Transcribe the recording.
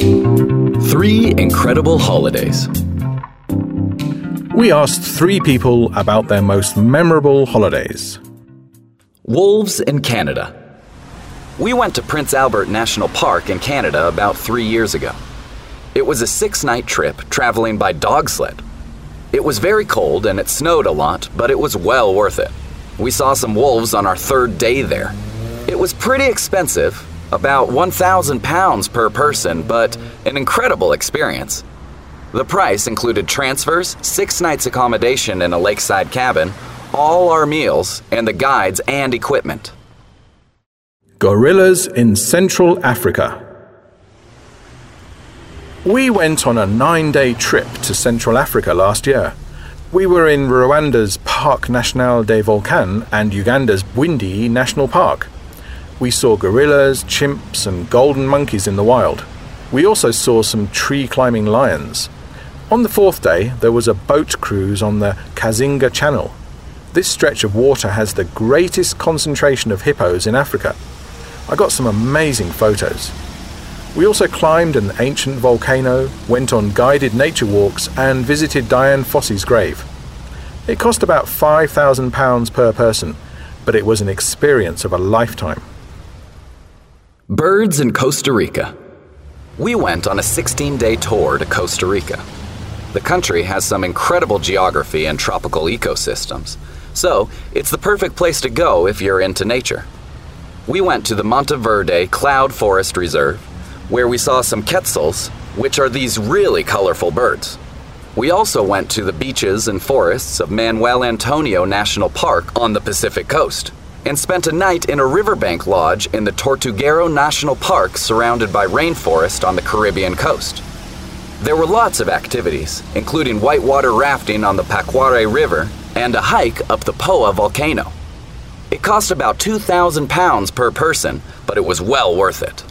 Three incredible holidays. We asked three people about their most memorable holidays. Wolves in Canada. We went to Prince Albert National Park in Canada about three years ago. It was a six night trip traveling by dog sled. It was very cold and it snowed a lot, but it was well worth it. We saw some wolves on our third day there. It was pretty expensive, about 1,000 pounds per person, but an incredible experience. The price included transfers, six nights accommodation in a lakeside cabin, all our meals, and the guides and equipment. Gorillas in Central Africa. We went on a nine day trip to Central Africa last year. We were in Rwanda's Parc National des Volcans and Uganda's Bwindi National Park. We saw gorillas, chimps, and golden monkeys in the wild. We also saw some tree climbing lions. On the fourth day, there was a boat cruise on the Kazinga Channel. This stretch of water has the greatest concentration of hippos in Africa. I got some amazing photos. We also climbed an ancient volcano, went on guided nature walks, and visited Dian Fossey's grave. It cost about £5,000 per person, but it was an experience of a lifetime. Birds in Costa Rica. We went on a 16 day tour to Costa Rica. The country has some incredible geography and tropical ecosystems, so it's the perfect place to go if you're into nature. We went to the Monteverde Cloud Forest Reserve, where we saw some quetzals, which are these really colorful birds. We also went to the beaches and forests of Manuel Antonio National Park on the Pacific coast and spent a night in a riverbank lodge in the Tortuguero National Park surrounded by rainforest on the Caribbean coast. There were lots of activities, including whitewater rafting on the Pacuare River and a hike up the Poás volcano. It cost about 2,000 pounds per person, but it was well worth it.